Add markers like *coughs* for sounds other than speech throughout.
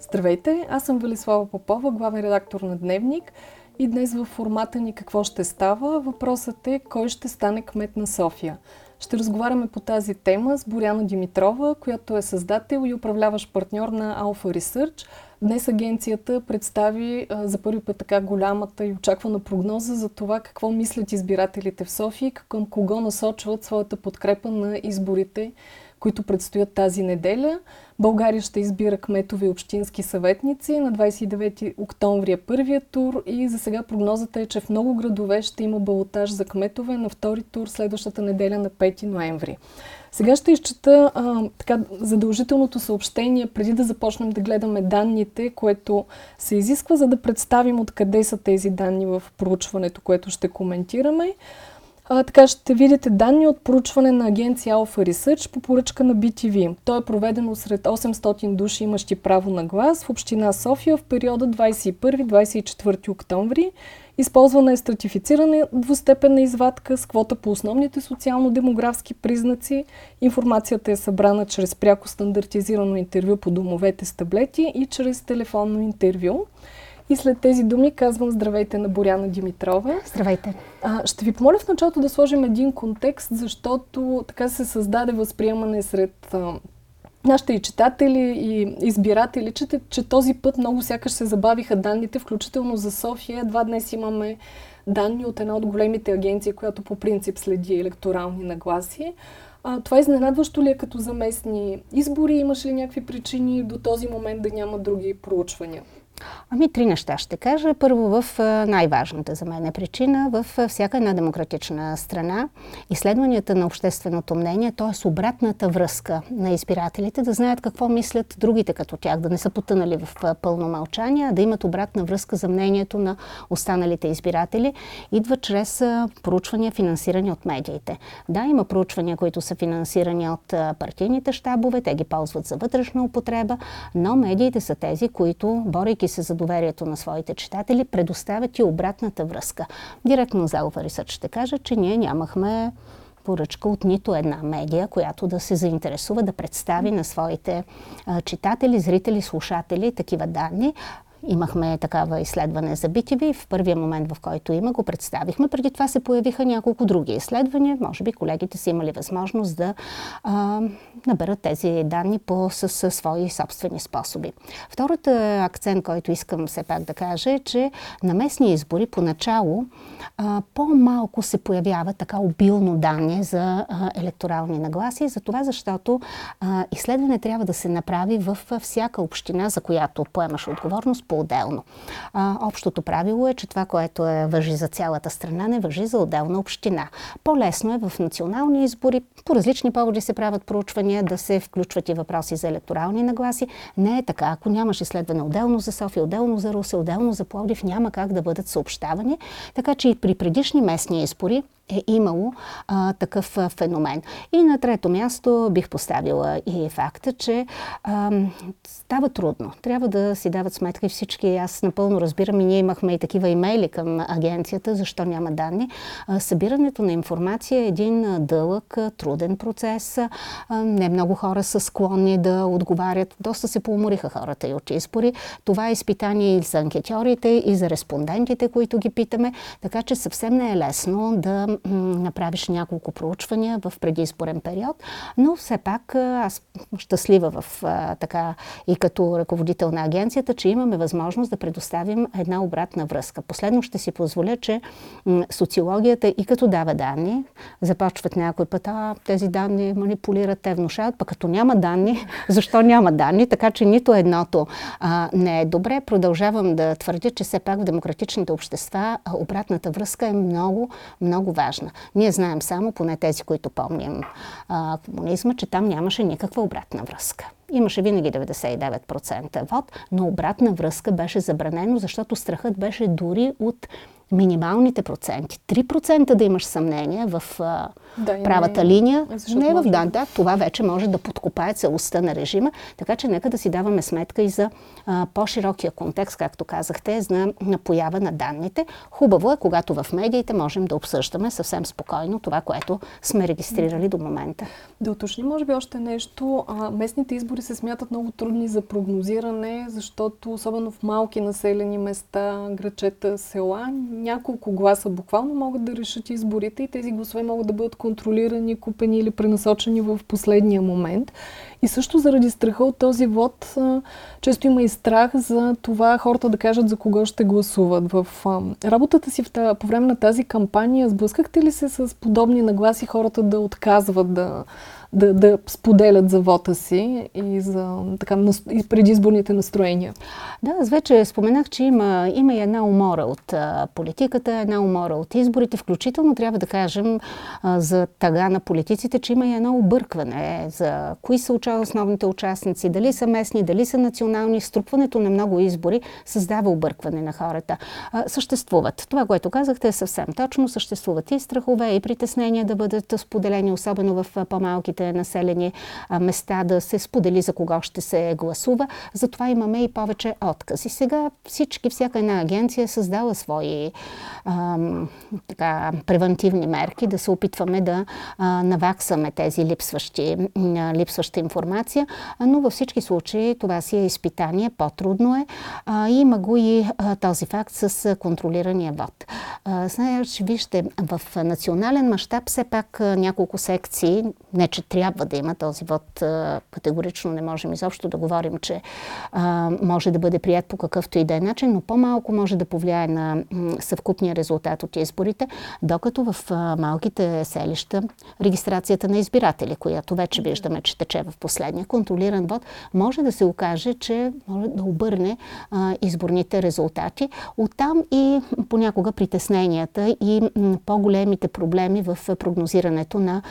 Здравейте, аз съм Велислава Попова, главен редактор на Дневник и днес в формата ни какво ще става, въпросът е кой ще стане кмет на София. Ще разговаряме по тази тема с Боряна Димитрова, която е създател и управляващ партньор на Alpha Research. Днес агенцията представи за първи път така голямата и очаквана прогноза за това какво мислят избирателите в София и към кого насочват своята подкрепа на изборите които предстоят тази неделя. България ще избира кметове и общински съветници. На 29 октомври е първият тур и за сега прогнозата е, че в много градове ще има балотаж за кметове на втори тур следващата неделя на 5 ноември. Сега ще изчета а, така, задължителното съобщение, преди да започнем да гледаме данните, което се изисква, за да представим откъде са тези данни в проучването, което ще коментираме. А, така ще видите данни от проучване на агенция Alpha Research по поръчка на BTV. То е проведено сред 800 души имащи право на глас в община София в периода 21-24 октомври. Използвана е стратифицирана двустепенна извадка с квота по основните социално-демографски признаци. Информацията е събрана чрез пряко стандартизирано интервю по домовете с таблети и чрез телефонно интервю. И след тези думи казвам здравейте на Боряна Димитрова. Здравейте. А, ще ви помоля в началото да сложим един контекст, защото така се създаде възприемане сред а, нашите и читатели и избиратели, че, че този път много сякаш се забавиха данните, включително за София. Два днес имаме данни от една от големите агенции, която по принцип следи електорални нагласи. А, това изненадващо ли е като за местни избори? Имаш ли някакви причини до този момент да няма други проучвания? Ами три неща ще кажа. Първо в най-важната за мен е причина в всяка една демократична страна изследванията на общественото мнение, т.е. обратната връзка на избирателите, да знаят какво мислят другите като тях, да не са потънали в пълно мълчание, а да имат обратна връзка за мнението на останалите избиратели, идва чрез проучвания, финансирани от медиите. Да, има проучвания, които са финансирани от партийните щабове, те ги ползват за вътрешна употреба, но медиите са тези, които, борейки грижейки се за доверието на своите читатели, предоставят и обратната връзка. Директно за Alpha ще кажа, че ние нямахме поръчка от нито една медия, която да се заинтересува да представи на своите а, читатели, зрители, слушатели такива данни. Имахме такава изследване за BTV. В първия момент, в който има, го представихме. Преди това се появиха няколко други изследвания. Може би колегите са имали възможност да а, наберат тези данни по, с, свои собствени способи. Втората акцент, който искам все пак да кажа е, че на местни избори поначало а, по-малко се появява така обилно данни за а, електорални нагласи, за това защото а, изследване трябва да се направи в всяка община, за която поемаш отговорност по-отделно. общото правило е, че това, което е въжи за цялата страна, не въжи за отделна община. По-лесно е в национални избори, по различни поводи се правят проучвания, да се включват и въпроси за електорални нагласи. Не е така. Ако нямаш изследване отделно за София, отделно за Русе, отделно за Пловдив, няма как да бъдат съобщавани. Така че и при предишни местни избори е имало а, такъв феномен. И на трето място бих поставила и факта, че а, става трудно. Трябва да си дават сметка и всички. Аз напълно разбирам и ние имахме и такива имейли към агенцията, защо няма данни. А, събирането на информация е един дълъг, труден процес. А, не много хора са склонни да отговарят. Доста се поумориха хората и от избори. Това е изпитание и за анкетьорите, и за респондентите, които ги питаме. Така че съвсем не е лесно да направиш няколко проучвания в предизборен период, но все пак аз щастлива в така и като ръководител на агенцията, че имаме възможност да предоставим една обратна връзка. Последно ще си позволя, че социологията и като дава данни, започват някой път, а тези данни манипулират, те внушават, пък като няма данни, *laughs* защо няма данни, така че нито едното а, не е добре. Продължавам да твърдя, че все пак в демократичните общества обратната връзка е много, много важна важна. Ние знаем само, поне тези, които помним а, комунизма, че там нямаше никаква обратна връзка. Имаше винаги 99% вод, но обратна връзка беше забранено, защото страхът беше дори от минималните проценти. 3% да имаш съмнение в а, да, правата не, линия, не е в да, да, това вече може да подкопае целостта на режима, така че нека да си даваме сметка и за а, по-широкия контекст, както казахте, за на поява на данните. Хубаво е, когато в медиите можем да обсъждаме съвсем спокойно това, което сме регистрирали до момента. Да уточним, може би, още нещо. А, местните избори избори се смятат много трудни за прогнозиране, защото особено в малки населени места, грачета, села, няколко гласа буквално могат да решат изборите и тези гласове могат да бъдат контролирани, купени или пренасочени в последния момент. И също заради страха от този вод, често има и страх за това хората да кажат за кого ще гласуват. В работата си по време на тази кампания сблъскахте ли се с подобни нагласи хората да отказват да да, да споделят за вота си и за така, и предизборните настроения. Да, аз вече споменах, че има, има и една умора от а, политиката, една умора от изборите. Включително трябва да кажем а, за тага на политиците, че има и едно объркване за кои са основните участници, дали са местни, дали са национални. Струпването на много избори създава объркване на хората. А, съществуват. Това, което казахте е съвсем точно. Съществуват и страхове, и притеснения да бъдат споделени, особено в по-малките населени места да се сподели за кого ще се гласува. Затова имаме и повече откази. Сега всички, всяка една агенция е създала свои ам, така, превентивни мерки, да се опитваме да а, наваксаме тези липсващи, липсваща информация, но във всички случаи това си е изпитание, по-трудно е. А, има го и а, този факт с контролирания вод. Знаеш, вижте, в национален мащаб все пак няколко секции, не че трябва да има този вод. Категорично не можем изобщо да говорим, че може да бъде прият по какъвто и да е начин, но по-малко може да повлияе на съвкупния резултат от изборите, докато в малките селища регистрацията на избиратели, която вече виждаме, че тече в последния контролиран вод, може да се окаже, че може да обърне изборните резултати. Оттам и понякога притесненията и по-големите проблеми в прогнозирането на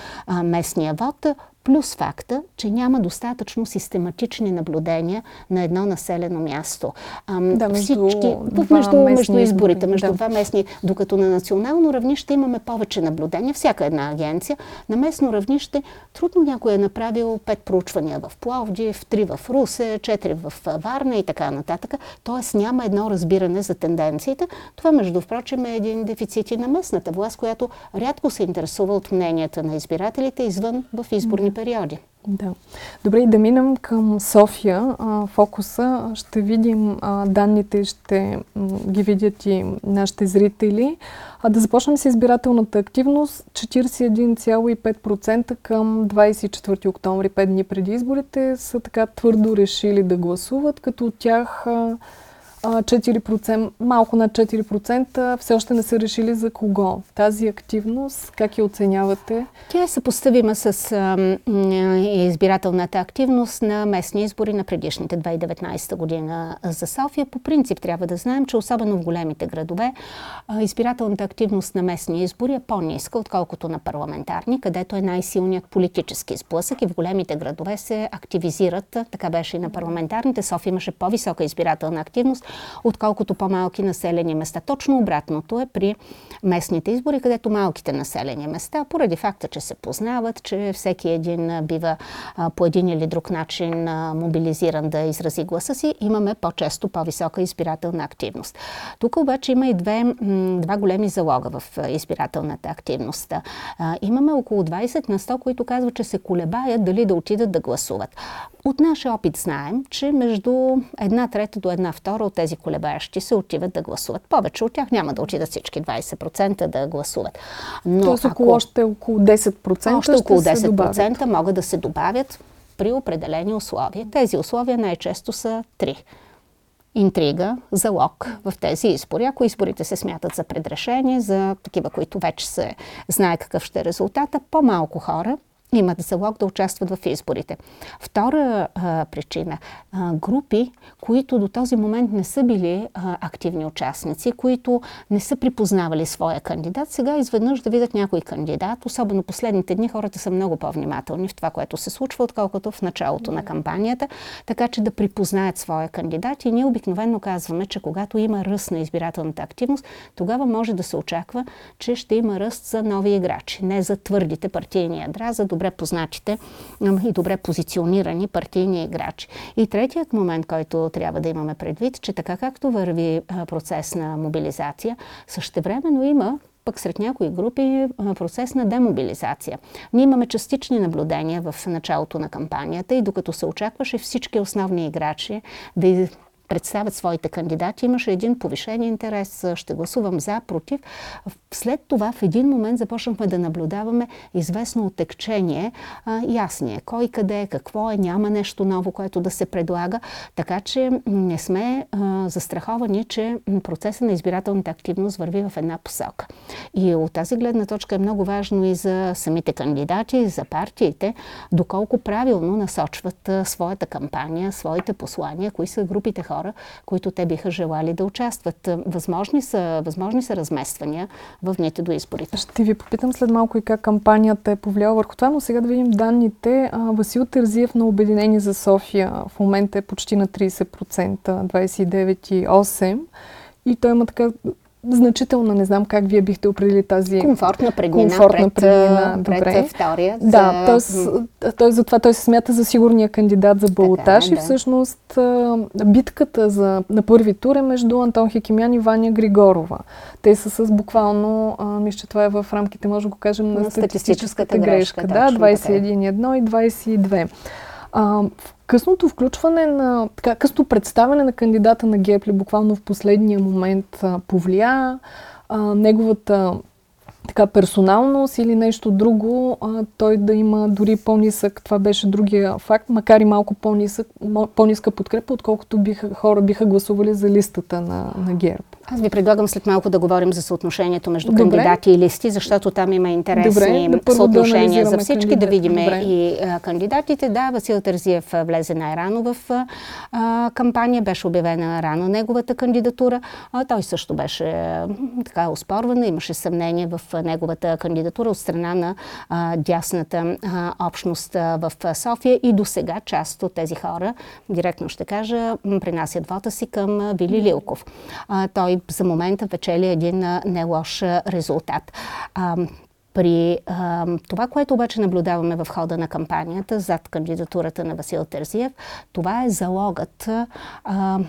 местния вод the плюс факта, че няма достатъчно систематични наблюдения на едно населено място. Ам, да, между, всички, между, между изборите, между да. два местни, докато на национално равнище имаме повече наблюдения, всяка една агенция. На местно равнище трудно някой е направил пет проучвания в Пловдив, три в Русе, четири в Варна и така нататък. Тоест няма едно разбиране за тенденциите. Това, между впрочем, е един дефицит и на местната власт, която рядко се интересува от мненията на избирателите извън в изборни периоди. Да. Добре, да минем към София. Фокуса ще видим данните, ще ги видят и нашите зрители. А да започнем с избирателната активност. 41,5% към 24 октомври, 5 дни преди изборите, са така твърдо решили да гласуват, като от тях 4%, малко над 4% все още не са решили за кого. Тази активност, как я оценявате? Тя е съпоставима с избирателната активност на местни избори на предишните 2019 година за София. По принцип трябва да знаем, че особено в големите градове избирателната активност на местни избори е по-ниска, отколкото на парламентарни, където е най-силният политически сблъсък и в големите градове се активизират. Така беше и на парламентарните. София имаше по-висока избирателна активност, отколкото по-малки населени места. Точно обратното е при местните избори, където малките населени места, поради факта, че се познават, че всеки един бива по един или друг начин мобилизиран да изрази гласа си, имаме по-често по-висока избирателна активност. Тук обаче има и две, два големи залога в избирателната активност. Имаме около 20 на 100, които казват, че се колебаят дали да отидат да гласуват. От нашия опит знаем, че между една трета до една втора от тези колебаещи се отиват да гласуват. Повече от тях няма да отидат всички 20% да гласуват. Но Тоест около още около 10%, още около 10% могат да се добавят при определени условия. Тези условия най-често са три интрига, залог в тези избори. Ако изборите се смятат за предрешение, за такива, които вече се знае какъв ще е резултата, по-малко хора имат залог да участват в изборите. Втора а, причина а, групи, които до този момент не са били а, активни участници, които не са припознавали своя кандидат, сега изведнъж да видят някой кандидат, особено последните дни хората са много по-внимателни в това, което се случва, отколкото в началото на кампанията, така че да припознаят своя кандидат. И ние обикновено казваме, че когато има ръст на избирателната активност, тогава може да се очаква, че ще има ръст за нови играчи, не за твърдите партийни ядра, за добре познатите и добре позиционирани партийни играчи. И третият момент, който трябва да имаме предвид, че така както върви процес на мобилизация, същевременно има пък сред някои групи процес на демобилизация. Ние имаме частични наблюдения в началото на кампанията и докато се очакваше всички основни играчи да представят своите кандидати, имаше един повишен интерес, ще гласувам за, против. След това в един момент започнахме да наблюдаваме известно отекчение. ясни е кой къде е, какво е, няма нещо ново, което да се предлага. Така че не сме а, застраховани, че процесът на избирателната активност върви в една посока. И от тази гледна точка е много важно и за самите кандидати, и за партиите, доколко правилно насочват а, своята кампания, своите послания, кои са групите хора, които те биха желали да участват. Възможни са, възможни са размествания в дните до изборите. Ще ви попитам след малко и как кампанията е повлияла върху това, но сега да видим данните. Васил Терзиев на Обединение за София в момента е почти на 30%, 29,8%. И той има така значителна, не знам как вие бихте определили тази... Комфортна преднина комфортна пред. Добре. пред втория. Да, за... т.е. той, затова той се смята за сигурния кандидат за балотаж и да. всъщност битката за, на първи тур е между Антон Хикимян и Ваня Григорова. Те са с буквално, а, мисля, че това е в рамките, може да го кажем, на, на статистическата, грешка. грешка да, 21,1 и 22. А, късното включване на, така, късното представяне на кандидата на Гепли буквално в последния момент повлия а, неговата така персоналност или нещо друго, а, той да има дори по-нисък, това беше другия факт, макар и малко по-нисък, по-ниска подкрепа, отколкото биха, хора биха гласували за листата на, на ГЕРБ. Аз ви предлагам след малко да говорим за съотношението между Добре. кандидати и листи, защото там има интересни Добре, да съотношения да за всички, кандидат. да видим и а, кандидатите. Да, Васил Тързиев влезе най-рано в а, кампания, беше обявена рано неговата кандидатура. А, той също беше а, така успорвана, имаше съмнение в неговата кандидатура от страна на дясната общност в София и до сега част от тези хора, директно ще кажа, принасят вота си към Вили Лилков. Той за момента печели един не лош резултат. При а, това, което обаче наблюдаваме в хода на кампанията зад кандидатурата на Васил Терзиев, това е залогът а,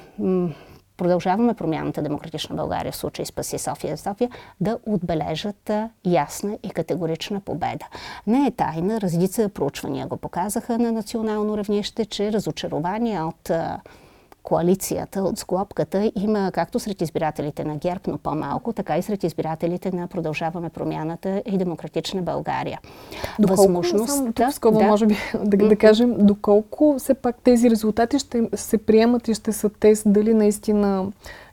продължаваме промяната Демократична България, в случай Спаси София София, да отбележат ясна и категорична победа. Не е тайна, разлица проучвания го показаха на национално равнище, че разочарование от коалицията от склопката има както сред избирателите на ГЕРБ, но по-малко, така и сред избирателите на Продължаваме промяната и Демократична България. Доколко, Възможността... Скоба, да, може би *laughs* да, да кажем, доколко все пак тези резултати ще се приемат и ще са тест дали наистина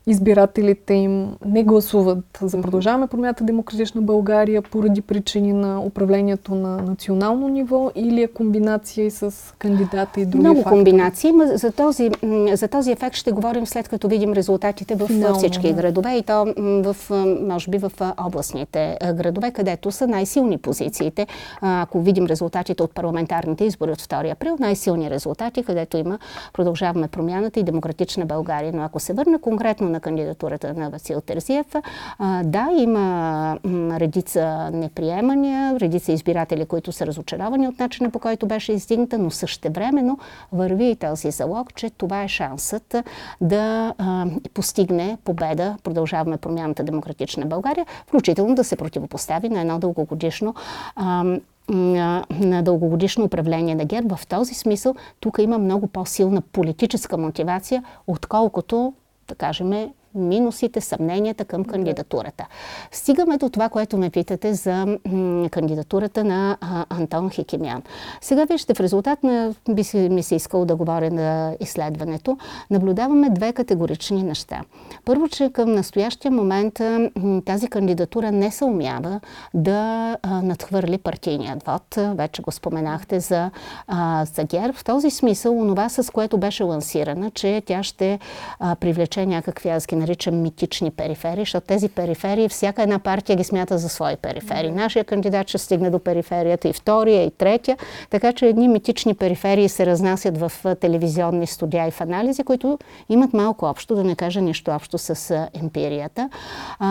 избирателите им не гласуват за продължаваме промяната Демократична България поради причини на управлението на национално ниво или е комбинация и с кандидата и други Много фактори? комбинации. За този, за този ефект ще говорим след като видим резултатите в Финално, всички да. градове и то в, може би в областните градове, където са най-силни позициите. Ако видим резултатите от парламентарните избори от 2 април, най-силни резултати, където има продължаваме промяната и Демократична България. Но ако се върна конкретно на кандидатурата на Васил Терзиев. А, да, има редица неприемания, редица избиратели, които са разочаровани от начина по който беше издигната, но същевременно върви и този залог, че това е шансът да постигне победа, продължаваме промяната Демократична България, включително да се противопостави на едно дългогодишно на дългогодишно управление на ГЕРБ. В този смисъл тук има много по-силна политическа мотивация, отколкото да кажем, минусите, съмненията към кандидатурата. Стигаме до това, което ме питате за кандидатурата на Антон Хикимян. Сега вижте, в резултат на, би си, ми се искало да говоря на изследването, наблюдаваме две категорични неща. Първо, че към настоящия момент тази кандидатура не се умява да надхвърли партийният вод. Вече го споменахте за, за ГЕРБ. В този смисъл, онова с което беше лансирана, че тя ще привлече някакви, аз ги наричам митични периферии, защото тези периферии, всяка една партия ги смята за свои периферии. Нашия кандидат ще стигне до периферията и втория, и третия, така че едни митични периферии се разнасят в телевизионни студия и в анализи, които имат малко общо, да не кажа нищо общо с емпирията.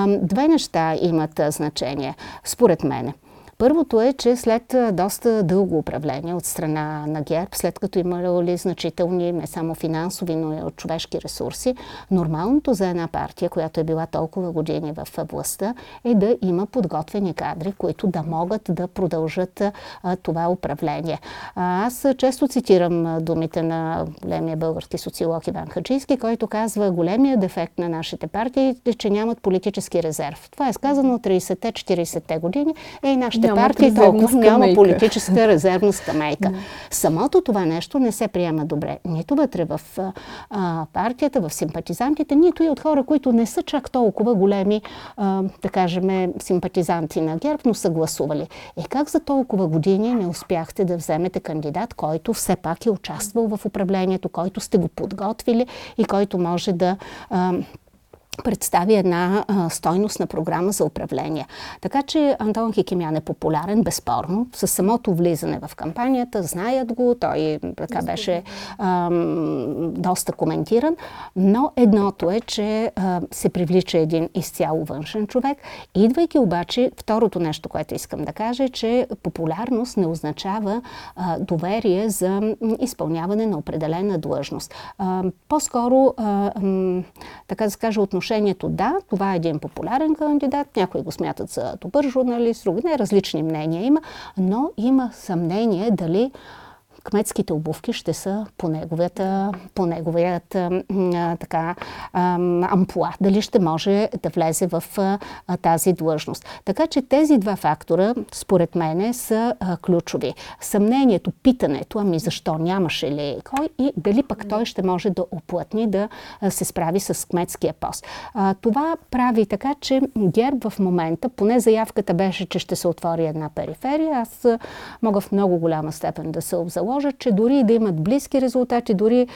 Две неща имат значение, според мене. Първото е, че след доста дълго управление от страна на ГЕРБ, след като имали значителни не само финансови, но и от човешки ресурси, нормалното за една партия, която е била толкова години в властта, е да има подготвени кадри, които да могат да продължат а, това управление. А, аз често цитирам думите на големия български социолог Иван Хаджийски, който казва големия дефект на нашите партии е, че нямат политически резерв. Това е сказано от 30-те, 40-те години. Е, и нашите Нямат партии толкова няма политическа резервна скамейка. Самото това нещо не се приема добре. Нито вътре в а, партията, в симпатизантите, нито и от хора, които не са чак толкова големи, а, да кажем, симпатизанти на ГЕРБ, но са гласували. Е, как за толкова години не успяхте да вземете кандидат, който все пак е участвал в управлението, който сте го подготвили и който може да а, представи една а, стойностна програма за управление. Така че Антон Хикемян е популярен, безспорно. С самото влизане в кампанията, знаят го, той така беше а, доста коментиран, но едното е, че а, се привлича един изцяло външен човек. Идвайки обаче, второто нещо, което искам да кажа е, че популярност не означава а, доверие за изпълняване на определена длъжност. А, по-скоро, а, а, така да се каже, отношение отношението да, това е един популярен кандидат, някои го смятат за добър журналист, други не, различни мнения има, но има съмнение дали кметските обувки ще са по неговията, по неговият така, а, ампуа. Дали ще може да влезе в тази длъжност. Така че тези два фактора, според мен, са ключови. Съмнението, питането, ами защо нямаше ли кой и дали пък той ще може да оплътни, да се справи с кметския пост. Това прави така, че ГЕРБ в момента, поне заявката беше, че ще се отвори една периферия. Аз мога в много голяма степен да се обзаложа предложат, че дори да имат близки резултати, дори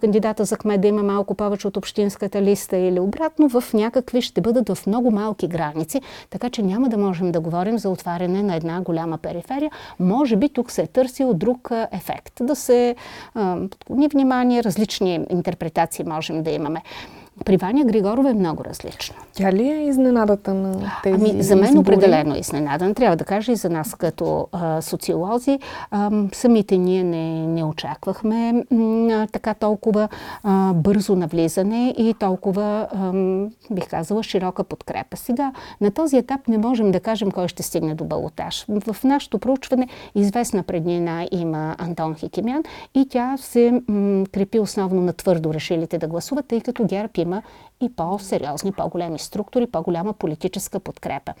кандидата за кмет да има малко повече от общинската листа или обратно, в някакви ще бъдат в много малки граници, така че няма да можем да говорим за отваряне на една голяма периферия. Може би тук се е търсил друг ефект. Да се подклони внимание, различни интерпретации можем да имаме. При Ваня Григорова е много различно. Тя ли е изненадата на тези Ами, за мен избори? определено е изненадан. Трябва да кажа и за нас като а, социолози. А, самите ние не, не очаквахме а, така толкова а, бързо навлизане и толкова, а, бих казала, широка подкрепа. Сега, на този етап не можем да кажем кой ще стигне до балотаж. В нашето проучване известна преднина има Антон Хикимян и тя се м, крепи основно на твърдо решилите да гласуват, тъй като ГЕРБ има има и по-сериозни, по-големи структури, по-голяма политическа подкрепа.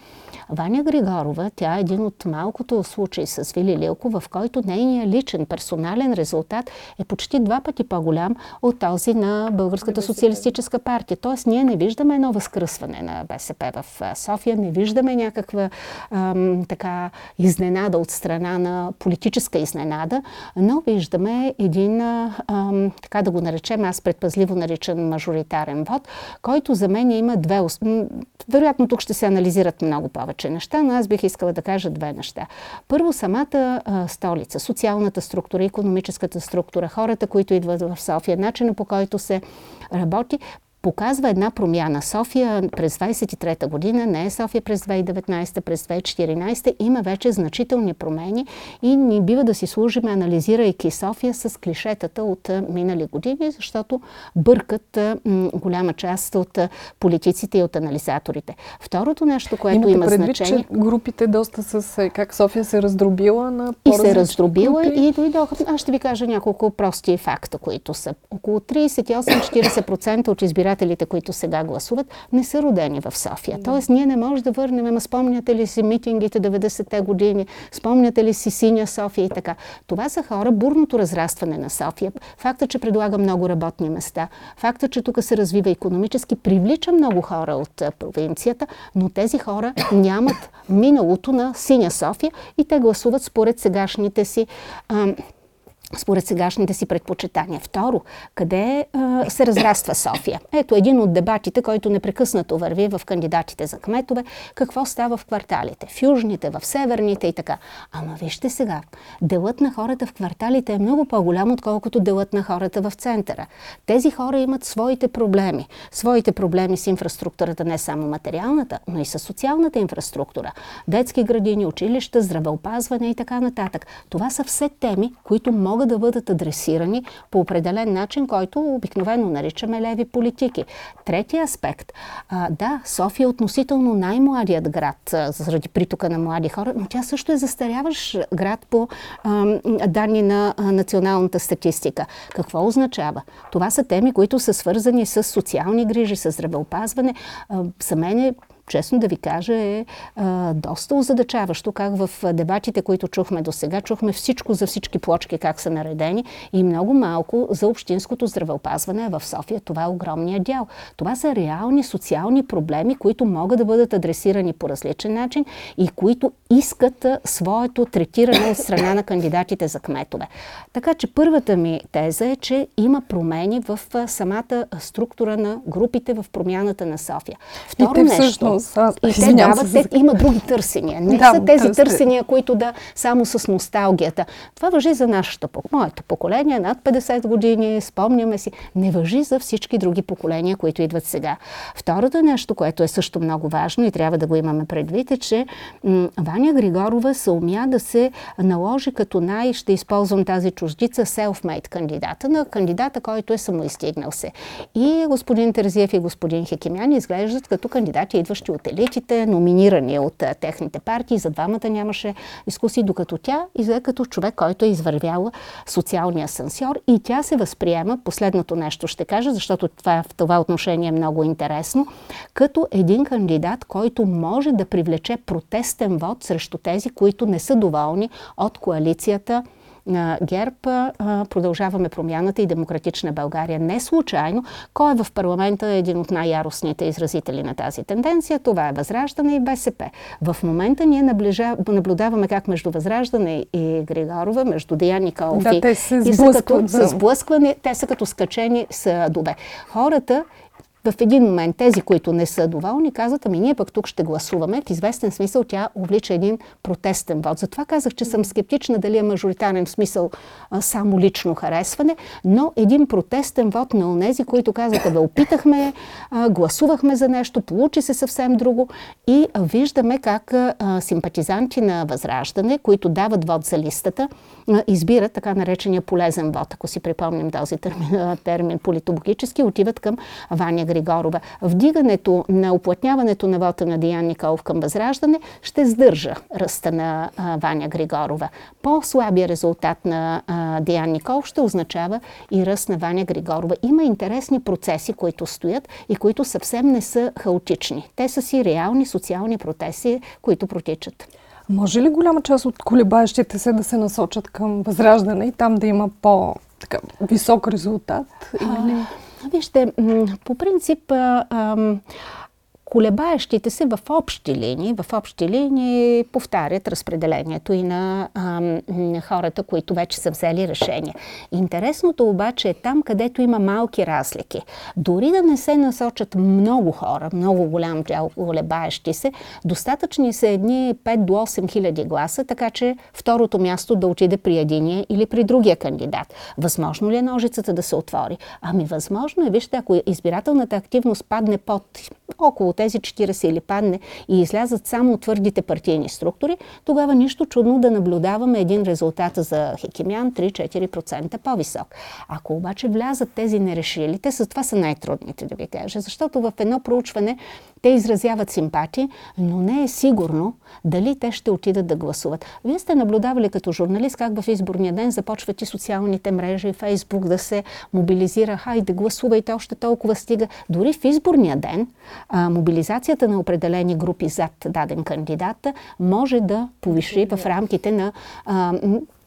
Ваня Григорова, тя е един от малкото случаи с Вили Лилко, в който нейният личен, персонален резултат е почти два пъти по-голям от този на Българската социалистическа партия. Тоест, ние не виждаме едно възкръсване на БСП в София, не виждаме някаква ам, така изненада от страна на политическа изненада, но виждаме един, ам, така да го наречем, аз предпазливо наричам мажоритарен вод, който за мен има две... Вероятно тук ще се анализират много повече неща, но аз бих искала да кажа две неща. Първо, самата а, столица, социалната структура, економическата структура, хората, които идват в София, начина по който се работи, показва една промяна. София през 23-та година, не е София през 2019, през 2014, има вече значителни промени и ни бива да си служим, анализирайки София с клишетата от минали години, защото бъркат голяма част от политиците и от анализаторите. Второто нещо, което Имате има предвид, значение... че групите доста с как София се раздробила на И се раздробила групи. и дойдоха... Аз ще ви кажа няколко прости факта, които са. Около 38-40% от избирателите избирателите, които сега гласуват, не са родени в София. Да. Тоест, ние не можем да върнем, ама спомняте ли си митингите 90-те години, спомняте ли си Синя София и така. Това са хора, бурното разрастване на София, факта, че предлага много работни места, факта, че тук се развива економически, привлича много хора от провинцията, но тези хора *coughs* нямат миналото на Синя София и те гласуват според сегашните си според сегашните си предпочитания. Второ, къде а, се разраства София? Ето един от дебатите, който непрекъснато върви в кандидатите за кметове, какво става в кварталите, в южните, в северните и така. Ама вижте сега, делът на хората в кварталите е много по-голям, отколкото делът на хората в центъра. Тези хора имат своите проблеми. Своите проблеми с инфраструктурата, не само материалната, но и с социалната инфраструктура. Детски градини, училища, здравеопазване и така нататък. Това са все теми, които могат могат да бъдат адресирани по определен начин, който обикновено наричаме леви политики. Третия аспект. А, да, София е относително най-младият град а, заради притока на млади хора, но тя също е застаряващ град по а, данни на а, националната статистика. Какво означава? Това са теми, които са свързани с социални грижи, с здравеопазване. За мен е честно да ви кажа, е а, доста озадачаващо как в дебатите, които чухме до сега, чухме всичко за всички плочки как са наредени и много малко за общинското здравеопазване в София. Това е огромния дял. Това са реални социални проблеми, които могат да бъдат адресирани по различен начин и които искат своето третиране от страна на кандидатите за кметове. Така че първата ми теза е, че има промени в самата структура на групите в промяната на София. Второ нещо, всъщност. Аз, и те дават, те, има други търсения. Не да, са тези търсите. търсения, които да само с носталгията. Това въжи за нашето, моето поколение, над 50 години, спомняме си. Не въжи за всички други поколения, които идват сега. Второто нещо, което е също много важно и трябва да го имаме предвид, е, че м- Ваня Григорова се умя да се наложи като най, ще използвам тази чуждица, self-made кандидата, на кандидата, който е самоизтигнал се. И господин Терзиев и господин Хекимян изглеждат като кандидати, идващи от елитите, номинирани от техните партии. За двамата нямаше дискусии, докато тя излезе като човек, който е извървял социалния асансьор и тя се възприема, последното нещо ще кажа, защото това в това отношение е много интересно, като един кандидат, който може да привлече протестен вод срещу тези, които не са доволни от коалицията ГЕРБ продължаваме промяната и демократична България. Не случайно, кой е в парламента един от най-яростните изразители на тази тенденция, това е Възраждане и БСП. В момента ние наблюдаваме как между Възраждане и Григорова, между Деян Николов да, и, те се и са като, да. сблъскване, те са като скачени съдове. Хората в един момент тези, които не са доволни, казват, ами ние пък тук ще гласуваме. В известен смисъл тя увлича един протестен вод. Затова казах, че съм скептична дали е мажоритарен в смисъл а, само лично харесване, но един протестен вод на онези, които казаха, да опитахме, а, гласувахме за нещо, получи се съвсем друго и виждаме как симпатизанти на Възраждане, които дават вод за листата, избират така наречения полезен вод, ако си припомним този термин, термин политологически, отиват към Ваня Григорова. Вдигането на оплътняването на вота на Диан Николов към Възраждане ще сдържа ръста на а, Ваня Григорова. По-слабия резултат на а, Диан Николов ще означава и ръст на Ваня Григорова. Има интересни процеси, които стоят и които съвсем не са хаотични. Те са си реални социални протеси, които протичат. Може ли голяма част от колебаещите се да се насочат към възраждане и там да има по-висок резултат? Или... Вижте, по принцип, колебаещите се в общи линии, в общи линии повтарят разпределението и на, а, хората, които вече са взели решение. Интересното обаче е там, където има малки разлики. Дори да не се насочат много хора, много голям дял колебаещи се, достатъчни са едни 5 до 8 хиляди гласа, така че второто място да отиде при единия или при другия кандидат. Възможно ли е ножицата да се отвори? Ами възможно е. Вижте, ако избирателната активност падне под около тези 40 или падне и излязат само твърдите партийни структури, тогава нищо чудно да наблюдаваме един резултат за Хекимян 3-4% по-висок. Ако обаче влязат тези нерешили, те с това са най-трудните да ви кажа, защото в едно проучване те изразяват симпатии, но не е сигурно дали те ще отидат да гласуват. Вие сте наблюдавали като журналист как в изборния ден започват и социалните мрежи, Фейсбук да се мобилизира. Хайде, гласувайте, още толкова стига. Дори в изборния ден а, мобилизацията на определени групи зад даден кандидат може да повиши в рамките на а,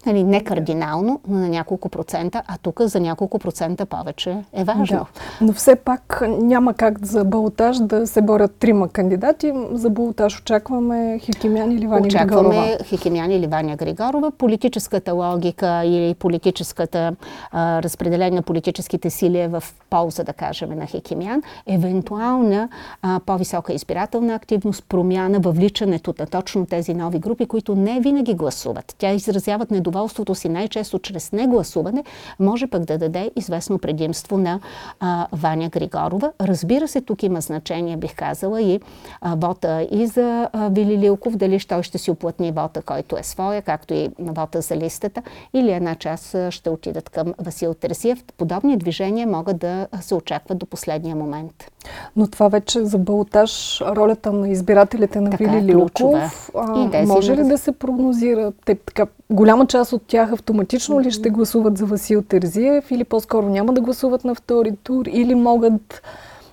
Нали, не кардинално, но на няколко процента, а тук за няколко процента повече е важно. Да. Но все пак няма как за балотаж да се борят трима кандидати. За балотаж очакваме Хикимян или Ваня очакваме Григорова. Очакваме Хикимян или Ваня Григорова. Политическата логика или политическата а, разпределение на политическите сили е в полза, да кажем, на Хикимян. Евентуална а, по-висока избирателна активност, промяна, въвличането на точно тези нови групи, които не винаги гласуват. Тя изразяват недоволство недоволството си най-често чрез негласуване, може пък да даде известно предимство на а, Ваня Григорова. Разбира се, тук има значение, бих казала, и а, вота и за а, Вили Лилков, дали той ще си оплътни вота, който е своя, както и вота за листата, или една част ще отидат към Васил Терсиев. Подобни движения могат да се очакват до последния момент. Но това вече за балотаж ролята на избирателите на така Вили е, Лилков. А, може ли да се прогнозира? Те, така, голяма част от тях автоматично ли ще гласуват за Васил Терзиев или по-скоро няма да гласуват на втори тур или могат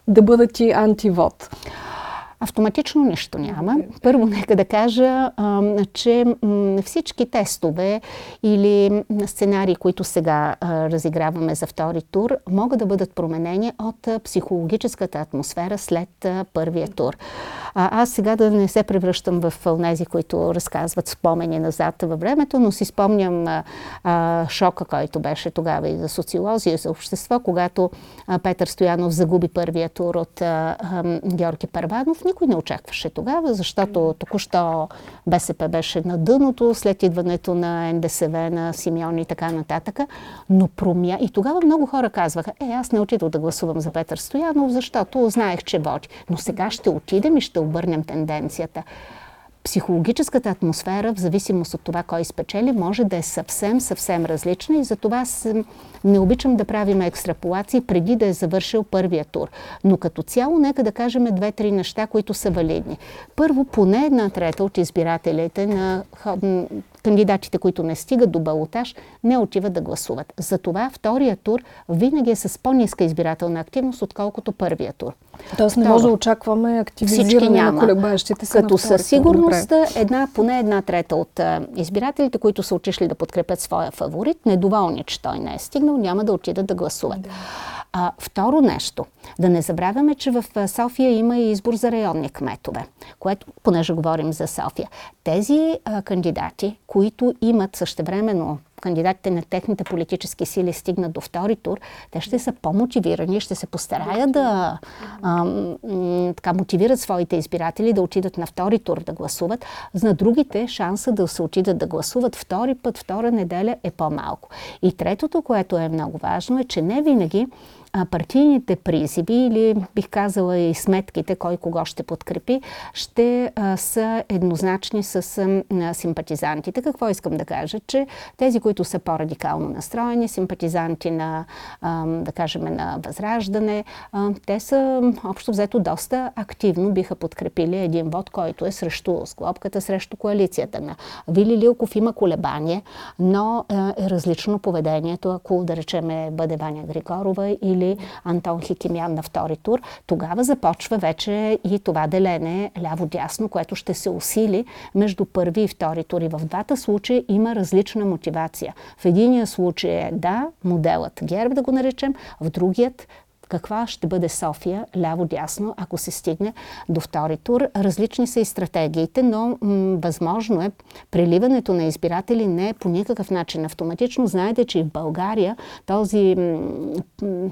да бъдат и антивод? Автоматично нищо няма. Първо, нека да кажа, че всички тестове или сценарии, които сега разиграваме за втори тур, могат да бъдат променени от психологическата атмосфера след първия тур. А, аз сега да не се превръщам в тези, които разказват спомени назад във времето, но си спомням а, шока, който беше тогава и за социолози, и за общество, когато а, Петър Стоянов загуби първия тур от а, а, Георги Парванов. Никой не очакваше тогава, защото току-що БСП беше на дъното, след идването на НДСВ, на Симеон и така нататък. Но промя... И тогава много хора казваха, е, аз не отидох да гласувам за Петър Стоянов, защото знаех, че води. Но сега ще отидем и ще обърнем тенденцията. Психологическата атмосфера, в зависимост от това кой спечели, може да е съвсем, съвсем различна и затова не обичам да правим екстраполации преди да е завършил първия тур. Но като цяло, нека да кажем две-три неща, които са валидни. Първо, поне една трета от избирателите на кандидатите, които не стигат до балотаж, не отиват да гласуват. Затова втория тур винаги е с по-ниска избирателна активност, отколкото първия тур. Тоест не може да очакваме активизиране на колебаещите се Като със сигурност една, поне една трета от избирателите, които са отишли да подкрепят своя фаворит, недоволни, че той не е стигнал, няма да отидат да гласуват. Да. А, второ нещо, да не забравяме, че в София има и избор за районни кметове, което, понеже говорим за София, тези а, кандидати, които имат същевременно кандидатите на техните политически сили стигнат до втори тур, те ще са по-мотивирани, ще се постараят да а, така, мотивират своите избиратели да отидат на втори тур да гласуват. За другите шанса да се отидат да гласуват втори път, втора неделя е по-малко. И третото, което е много важно, е, че не винаги партийните призиви или бих казала и сметките, кой кого ще подкрепи, ще са еднозначни с симпатизантите. Какво искам да кажа? Че тези, които са по-радикално настроени, симпатизанти на, да кажем, на Възраждане, те са общо взето доста активно биха подкрепили един вод, който е срещу склопката, срещу коалицията на Вили Лилков има колебание, но е различно поведението, ако да речеме бъде Ваня Григорова или или Антон Хикимян на втори тур, тогава започва вече и това делене ляво-дясно, което ще се усили между първи и втори тур. И в двата случая има различна мотивация. В единия случай е да, моделът ГЕРБ да го наречем, в другият каква ще бъде София, ляво-дясно, ако се стигне до втори тур. Различни са и стратегиите, но м- възможно е преливането на избиратели не е по никакъв начин автоматично. Знаете, че и в България този, м-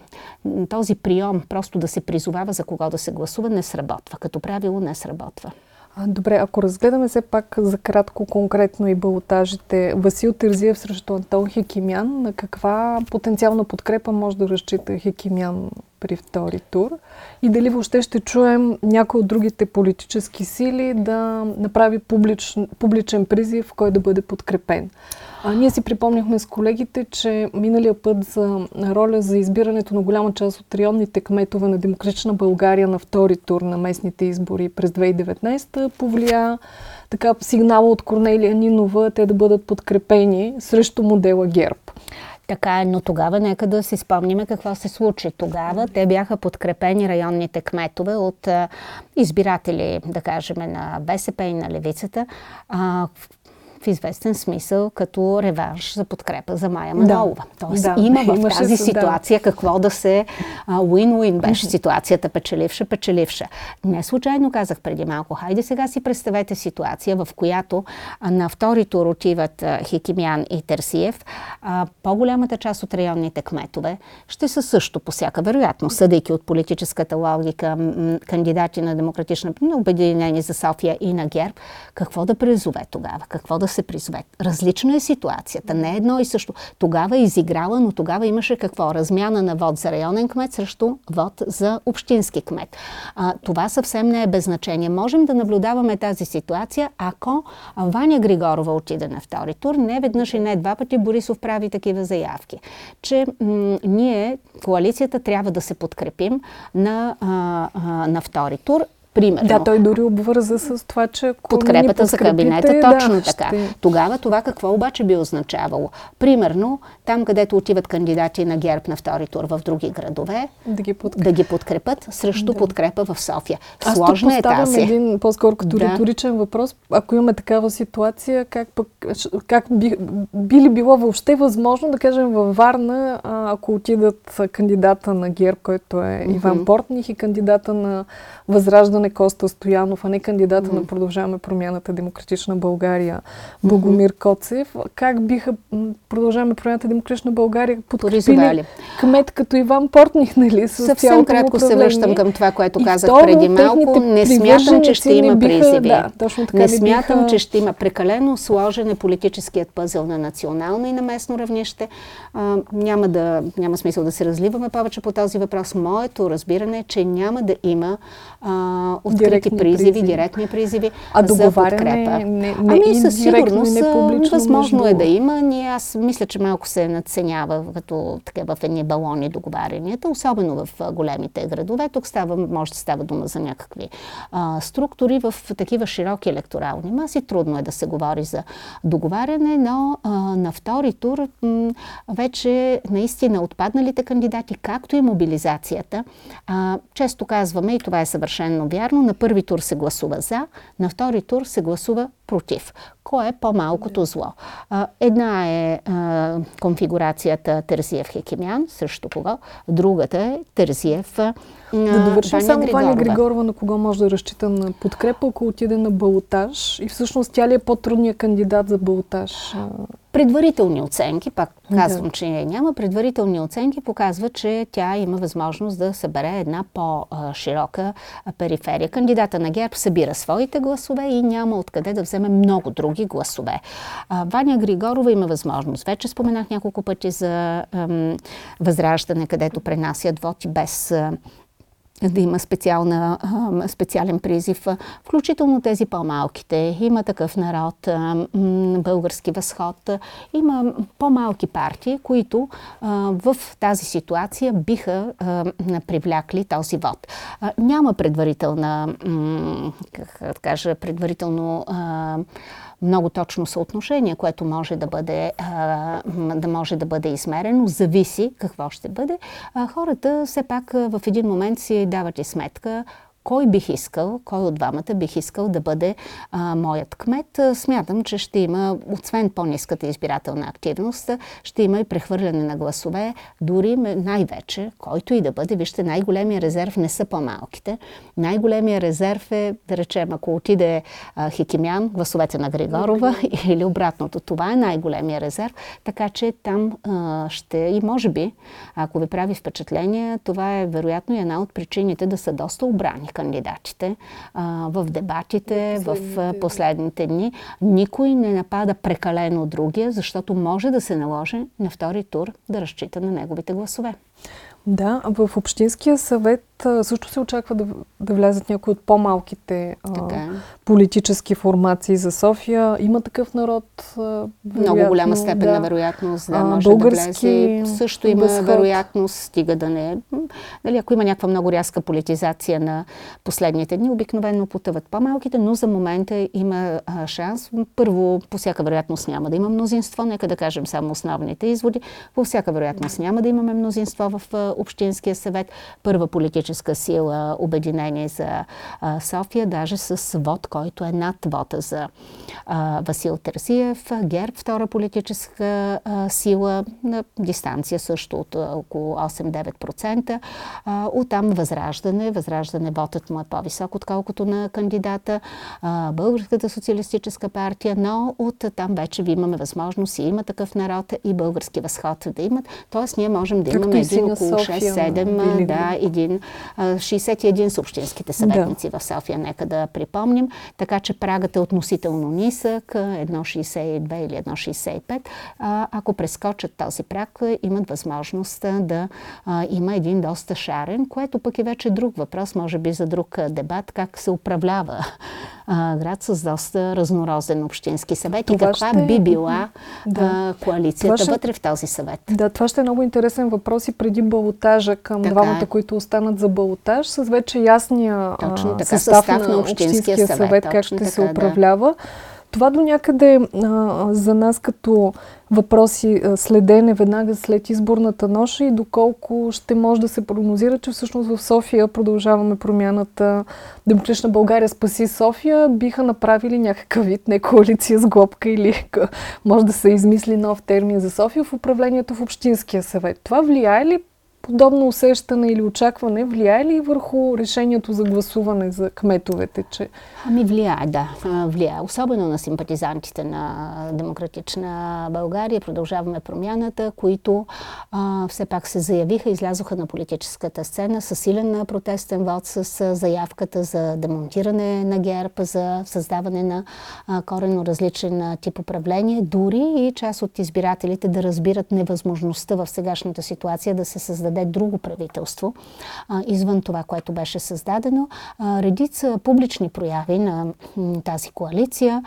този прием просто да се призовава за кого да се гласува не сработва. Като правило не сработва. Добре, ако разгледаме все пак за кратко конкретно и балотажите, Васил Терзиев срещу Антон Хикимян, на каква потенциална подкрепа може да разчита Хикимян при втори тур? И дали въобще ще чуем някой от другите политически сили да направи публичен, публичен призив, кой да бъде подкрепен? А, ние си припомняхме с колегите, че миналия път за роля за избирането на голяма част от районните кметове на Демократична България на втори тур на местните избори през 2019 повлия така сигнала от Корнелия Нинова те да бъдат подкрепени срещу модела ГЕРБ. Така е, но тогава нека да си спомниме какво се случи. Тогава те бяха подкрепени районните кметове от избиратели, да кажем, на БСП и на Левицата, в известен смисъл като реванш за подкрепа за Майя Манолова. Да. Тоест да. има в *laughs* тази се, ситуация да. какво да се win-win беше ситуацията печеливша, печеливша. Не случайно казах преди малко, хайде сега си представете ситуация, в която на втори тур отиват Хикимян и Терсиев. По-голямата част от районните кметове ще са също по всяка вероятност, съдейки от политическата логика, кандидати на демократична на Обединение за София и на ГЕРБ. Какво да призове тогава? Какво да се призове? Различна е ситуацията. Не едно и също. Тогава е изиграла, но тогава имаше какво? Размяна на вод за районен кмет срещу вод за общински кмет. А, това съвсем не е без значение. Можем да наблюдаваме тази ситуация, ако Ваня Григорова отиде на втори тур. Не веднъж и не два пъти Борисов прави такива заявки, че м- ние, коалицията, трябва да се подкрепим на, а, а, на втори тур Примерно. Да, той дори обвърза с това, че ако подкрепата за кабинета, точно да, така. Ще... Тогава това какво обаче би означавало? Примерно, там където отиват кандидати на ГЕРБ на втори тур в други градове, да ги, подкреп... да ги подкрепят срещу да. подкрепа в София. Сложна Аз е тази. един по-скоро като да. риторичен въпрос. Ако имаме такава ситуация, как, пък, как би, би ли било въобще възможно, да кажем, във Варна, ако отидат кандидата на ГЕРБ, който е mm-hmm. Иван Портних и кандидата на Възраждане Коста Стоянов, а не кандидата mm. на Продължаваме промяната Демократична България Богомир mm-hmm. Коцев. Как биха Продължаваме промяната Демократична България подкрепили кмет като Иван Портних, нали? С Съвсем кратко се връщам към това, което казах второ, преди малко. Не смятам, че ще има биха, призиви. Да, точно така не смятам, биха... че ще има прекалено сложен е политическият пъзел на национално и на местно равнище. А, няма, да, няма смисъл да се разливаме повече по този въпрос. Моето разбиране е, че няма да има а, открити директни призиви, призиви, директни призиви а за подкрепа. Не, не, ами със сигурност не публично, възможно между... е да има. Ние, аз мисля, че малко се надценява като така в едни балони договарянията, особено в големите градове. Тук става, може да става дума за някакви а, структури в такива широки електорални маси. Трудно е да се говори за договаряне, но а, на втори тур м, вече наистина отпадналите кандидати, както и мобилизацията. А, често казваме, и това е съвършенно вярно, на първи тур се гласува за, на втори тур се гласува против. Кое е по-малкото зло? Една е конфигурацията Терзиев-Хекимян, срещу кого? Другата е Терзиев да довършим само. Ваня Григорова, на кого може да разчита на подкрепа, ако отиде на балотаж и всъщност тя ли е по-трудният кандидат за балотаж? Предварителни оценки, пак казвам, да. че няма предварителни оценки, показва, че тя има възможност да събере една по-широка периферия. Кандидата на ГЕРБ събира своите гласове и няма откъде да вземе много други гласове. Ваня Григорова има възможност. Вече споменах няколко пъти за възраждане, където пренасят воти без да има специален призив, включително тези по-малките. Има такъв народ, български възход. Има по-малки партии, които в тази ситуация биха привлякли този вод. Няма предварителна, как да кажа, предварително много точно съотношение, което може да бъде, да може да бъде измерено. Зависи какво ще бъде. Хората все пак в един момент си дават и сметка кой бих искал, кой от двамата бих искал да бъде а, моят кмет. Смятам, че ще има, освен по-низката избирателна активност, ще има и прехвърляне на гласове, дори най-вече, който и да бъде. Вижте, най-големия резерв не са по-малките. Най-големия резерв е, да речем, ако отиде а, Хикимян, гласовете на Григорова *laughs* или обратното. Това е най-големия резерв, така че там а, ще и може би, ако ви прави впечатление, това е вероятно и една от причините да са доста обрани кандидатите а, в дебатите, в последните дни. Никой не напада прекалено другия, защото може да се наложи на втори тур да разчита на неговите гласове. Да, в Общинския съвет също се очаква да, да влязат някои от по-малките а, е. политически формации за София. Има такъв народ. А, Много голяма степен да. на вероятност да може български, да влезе. Също има възход. вероятност, стига да не. Дали, ако има някаква много рязка политизация на последните дни, обикновено потъват по-малките, но за момента има а, шанс. Първо, по всяка вероятност няма да има мнозинство. Нека да кажем само основните изводи. По всяка вероятност няма да имаме мнозинство в Общинския съвет, първа политическа сила Обединение за София, даже с вод, който е над вода за Васил Терсиев, ГЕРБ, втора политическа сила на дистанция също от около 8-9%. Оттам Възраждане. Възраждане вотът му е по-висок, отколкото на кандидата. Българската социалистическа партия, но от там вече ви имаме възможност и има такъв народ и български възход да имат. Тоест ние можем да имаме един около 6-7, да, един, 61 с общинските съветници да. в София, нека да припомним. Така че прагът е относително нисък, 1,62 или 1,65. Ако прескочат този праг, имат възможност да има един доста шарен, което пък е вече друг въпрос, може би за друг дебат, как се управлява град с доста разнороден общински съвет това и каква ще... би била да. коалицията ще... вътре в този съвет. Да, това ще е много интересен въпрос и преди балотажа към така двамата, е. които останат за балотаж, с вече ясния Точно така, състав, състав на, на Общинския съвет, съвет как ще се управлява. Да. Това до някъде а, за нас като въпроси следене веднага след изборната нощ и доколко ще може да се прогнозира, че всъщност в София продължаваме промяната Демократична България спаси София, биха направили някакъв вид, не коалиция с глобка или *laughs* може да се измисли нов термин за София в управлението в Общинския съвет. Това влияе ли подобно усещане или очакване влияе ли върху решението за гласуване за кметовете? Че... Ами влияе, да. Влияе. Особено на симпатизантите на Демократична България. Продължаваме промяната, които а, все пак се заявиха, излязоха на политическата сцена с силен протестен вод, с заявката за демонтиране на ГЕРБ, за създаване на а, корено различен тип управление. Дори и част от избирателите да разбират невъзможността в сегашната ситуация да се създаде създаде друго правителство, извън това, което беше създадено. Редица публични прояви на тази коалиция.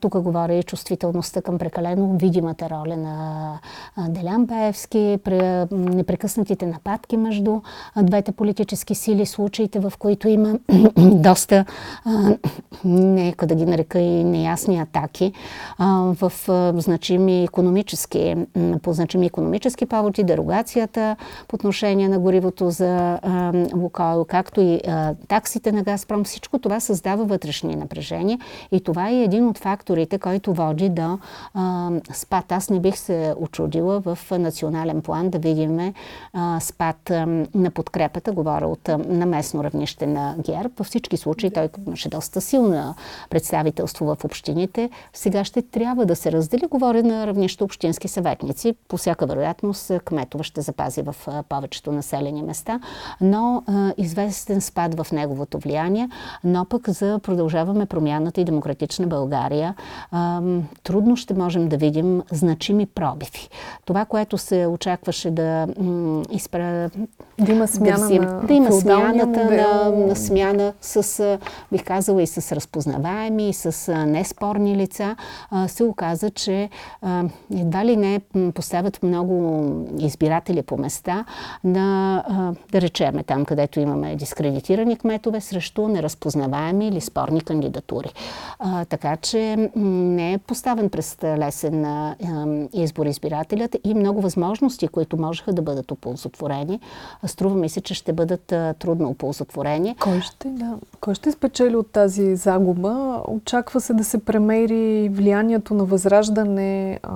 Тук говоря и чувствителността към прекалено видимата роля на Делян Паевски, непрекъснатите нападки между двете политически сили, случаите, в които има *clears throat* доста, нека да ги нарека и неясни атаки в значими економически, по значими економически поводи, дерогацията по отношение на горивото за Лукойл, както и а, таксите на Газпром, всичко това създава вътрешни напрежения и това е един от факторите, който води до а, спад. Аз не бих се очудила в национален план да видим а, спад а, на подкрепата, говоря от а, на местно равнище на ГЕРБ. Във всички случаи той имаше доста силно представителство в общините. Сега ще трябва да се раздели. Говоря на равнище общински съветници. По всяка вероятност кметова ще запази в повечето населени места, но известен спад в неговото влияние, но пък за продължаваме промяната и демократична България, трудно ще можем да видим значими пробиви. Това, което се очакваше да изпра... Да има смяна да, на да има смяната на, на смяна с, бих казала, и с разпознаваеми, и с неспорни лица, се оказа, че едва ли не поставят много избиратели по места, на, да речеме, там където имаме дискредитирани кметове срещу неразпознаваеми или спорни кандидатури. Така че не е поставен през лесен а, избор избирателят и много възможности, които можеха да бъдат оползотворени. Струва ми се, че ще бъдат трудно оползотворени. Кой ще, да. Кой ще спечели от тази загуба? Очаква се да се премери влиянието на възраждане а,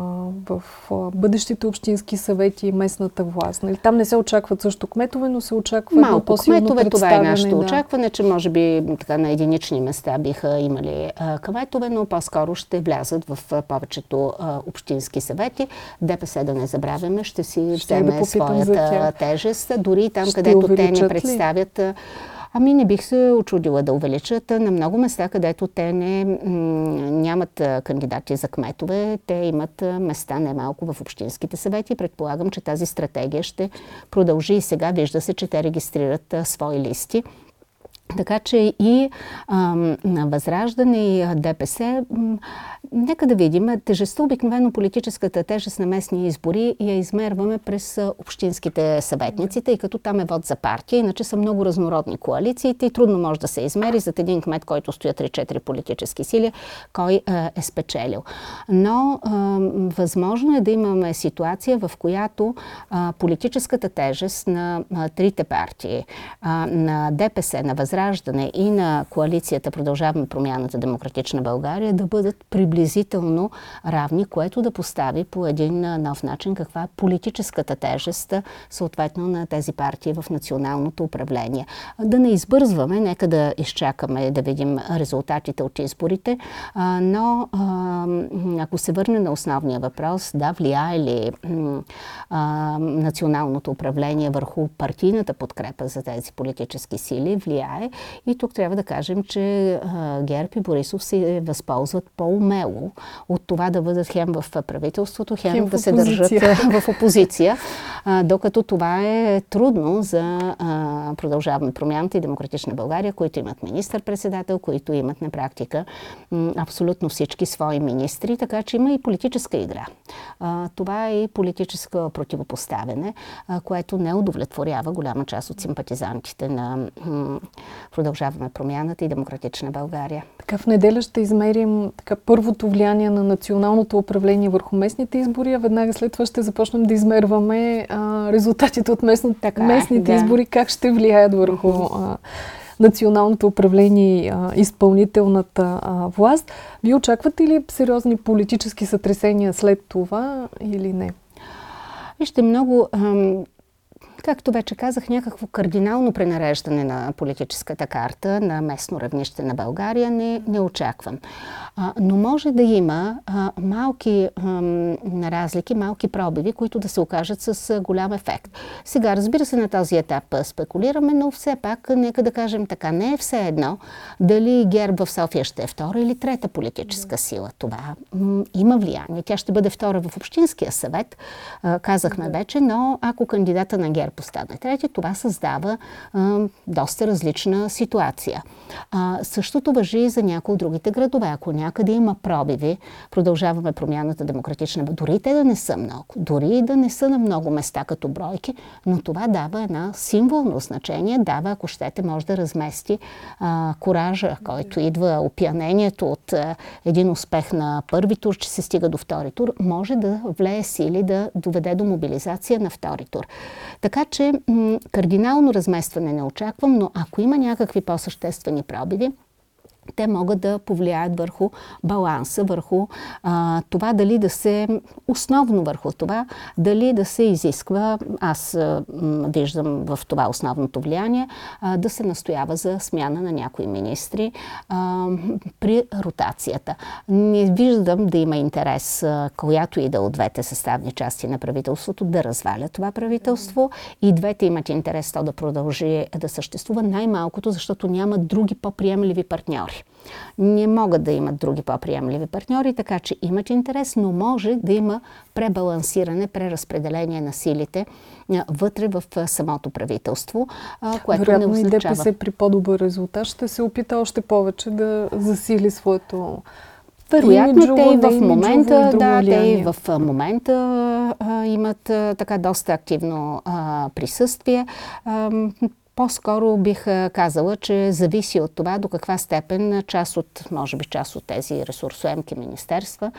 в а, бъдещите общински съвети и местната власт. Нали? Там не се очакват също кметове, но се очаква Малко по-силно кметове, това е нашето да. очакване, че може би така на единични места биха имали а, кметове, но по-скоро ще влязат в а, повечето а, общински съвети. ДПС, да не забравяме, ще си ще вземе да своята тежест, дори там, ще където те не представят ли? Ами не бих се очудила да увеличат на много места, където те не, нямат кандидати за кметове. Те имат места немалко в общинските съвети. Предполагам, че тази стратегия ще продължи и сега. Вижда се, че те регистрират свои листи Така че и на Възраждане и ДПС, нека да видим, тежестта, обикновено политическата тежест на местни избори я измерваме през общинските съветници, тъй като там е вод за партия, иначе са много разнородни коалициите и трудно може да се измери за един кмет, който стоя 3-4 политически сили, кой е спечелил. Но възможно е да имаме ситуация, в която политическата тежест на трите партии, на ДПС, на Възраждане, Възраждане и на коалицията Продължаваме промяната Демократична България да бъдат приблизително равни, което да постави по един нов начин каква е политическата тежест съответно на тези партии в националното управление. Да не избързваме, нека да изчакаме да видим резултатите от изборите, но ако се върне на основния въпрос, да, влияе ли националното управление върху партийната подкрепа за тези политически сили, влияе и тук трябва да кажем, че Герб и Борисов се възползват по-умело от това да бъдат хем в правителството, хем, хем да се държат в опозиция, докато това е трудно за продължаваме промяната и демократична България, които имат министър-председател, които имат на практика абсолютно всички свои министри, така че има и политическа игра. Това е и политическо противопоставяне, което не удовлетворява голяма част от симпатизантите на Продължаваме промяната и демократична България. Така в неделя ще измерим така, първото влияние на националното управление върху местните избори, а веднага след това ще започнем да измерваме а, резултатите от местно, така, е, местните да. избори, как ще влияят върху а, националното управление и изпълнителната а, власт. Вие очаквате ли сериозни политически сътресения след това или не? Вижте, много ам, както вече казах, някакво кардинално пренареждане на политическата карта на местно равнище на България не, не очаквам. А, но може да има а, малки а, разлики, малки пробиви, които да се окажат с а, голям ефект. Сега, разбира се, на този етап спекулираме, но все пак, нека да кажем така, не е все едно дали ГЕРБ в София ще е втора или трета политическа сила. Това м, има влияние. Тя ще бъде втора в Общинския съвет, а, казахме вече, но ако кандидата на ГЕРБ постане трети, това създава а, доста различна ситуация. А, същото въжи и за някои от другите градове. Ако някъде има пробиви, продължаваме промяната демократична, дори те да не са много, дори да не са на много места като бройки, но това дава една символно значение, дава, ако щете, може да размести а, коража, който идва, опиянението от а, един успех на първи тур, че се стига до втори тур, може да влее сили да доведе до мобилизация на втори тур. Така че м- кардинално разместване не очаквам, но ако има някакви по-съществени пробиви, те могат да повлияят върху баланса, върху а, това дали да се, основно върху това, дали да се изисква, аз а, виждам в това основното влияние, а, да се настоява за смяна на някои министри а, при ротацията. Не виждам да има интерес, а, която и да от двете съставни части на правителството, да разваля това правителство и двете имат интерес то да продължи да съществува най-малкото, защото няма други по-приемливи партньори партньори. Не могат да имат други по-приемливи партньори, така че имат интерес, но може да има пребалансиране, преразпределение на силите вътре в самото правителство, което Вероятно не означава... и ДПС при по-добър резултат ще се опита още повече да засили своето вероятно, те и в момента, да, те и в момента а, имат а, така доста активно а, присъствие. По-скоро бих казала, че зависи от това до каква степен част от, може би част от тези ресурсоемки министерства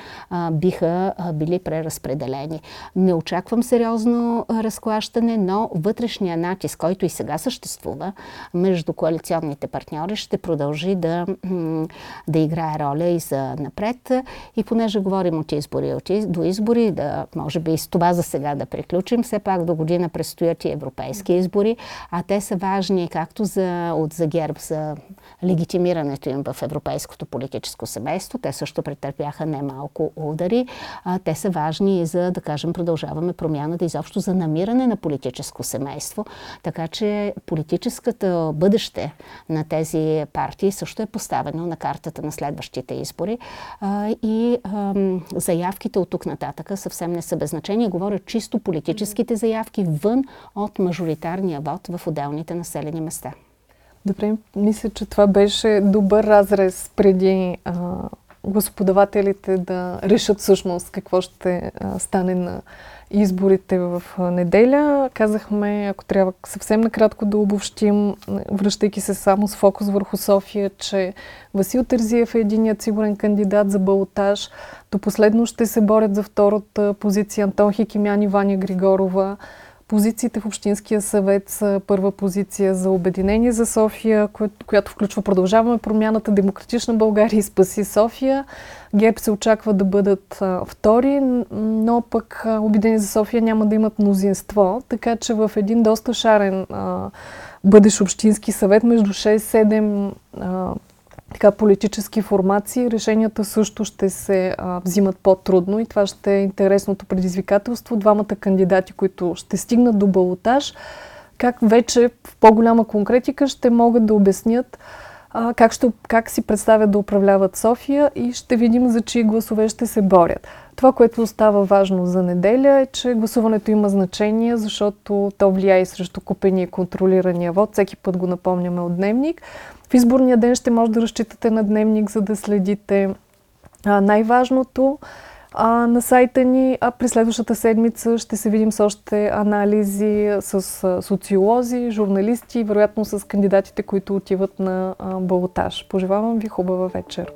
биха били преразпределени. Не очаквам сериозно разклащане, но вътрешния натиск, който и сега съществува между коалиционните партньори, ще продължи да, да играе роля и за напред. И понеже говорим от избори от до избори, да може би и с това за сега да приключим, все пак до година предстоят и европейски избори, а те са важни както за, от за ГЕРБ за легитимирането им в европейското политическо семейство. Те също претърпяха немалко удари. А, те са важни и за, да кажем, продължаваме промяната изобщо за намиране на политическо семейство. Така че политическото бъдеще на тези партии също е поставено на картата на следващите избори. А, и а, заявките от тук нататъка съвсем не са без значение. Говоря чисто политическите заявки вън от мажоритарния вод в отделните населени места. Добре, мисля, че това беше добър разрез преди а, господавателите да решат всъщност какво ще а, стане на изборите в неделя. Казахме, ако трябва съвсем накратко да обобщим, връщайки се само с фокус върху София, че Васил Терзиев е единият сигурен кандидат за балотаж. До последно ще се борят за втората позиция Антон Хикимян и Ваня Григорова. Позициите в Общинския съвет са първа позиция за Обединение за София, която включва Продължаваме промяната, Демократична България и Спаси София. ГЕРБ се очаква да бъдат втори, но пък Обединение за София няма да имат мнозинство, така че в един доста шарен бъдещ Общински съвет между 6-7 така, политически формации, решенията също ще се а, взимат по-трудно и това ще е интересното предизвикателство. Двамата кандидати, които ще стигнат до балотаж, как вече в по-голяма конкретика ще могат да обяснят а, как, ще, как си представят да управляват София и ще видим за чии гласове ще се борят. Това, което остава важно за неделя е, че гласуването има значение, защото то влияе и срещу купения и контролирания вод. Всеки път го напомняме от дневник. В изборния ден ще може да разчитате на дневник, за да следите най-важното а, на сайта ни, а през следващата седмица ще се видим с още анализи с социолози, журналисти, вероятно с кандидатите, които отиват на балотаж. Пожелавам ви хубава вечер!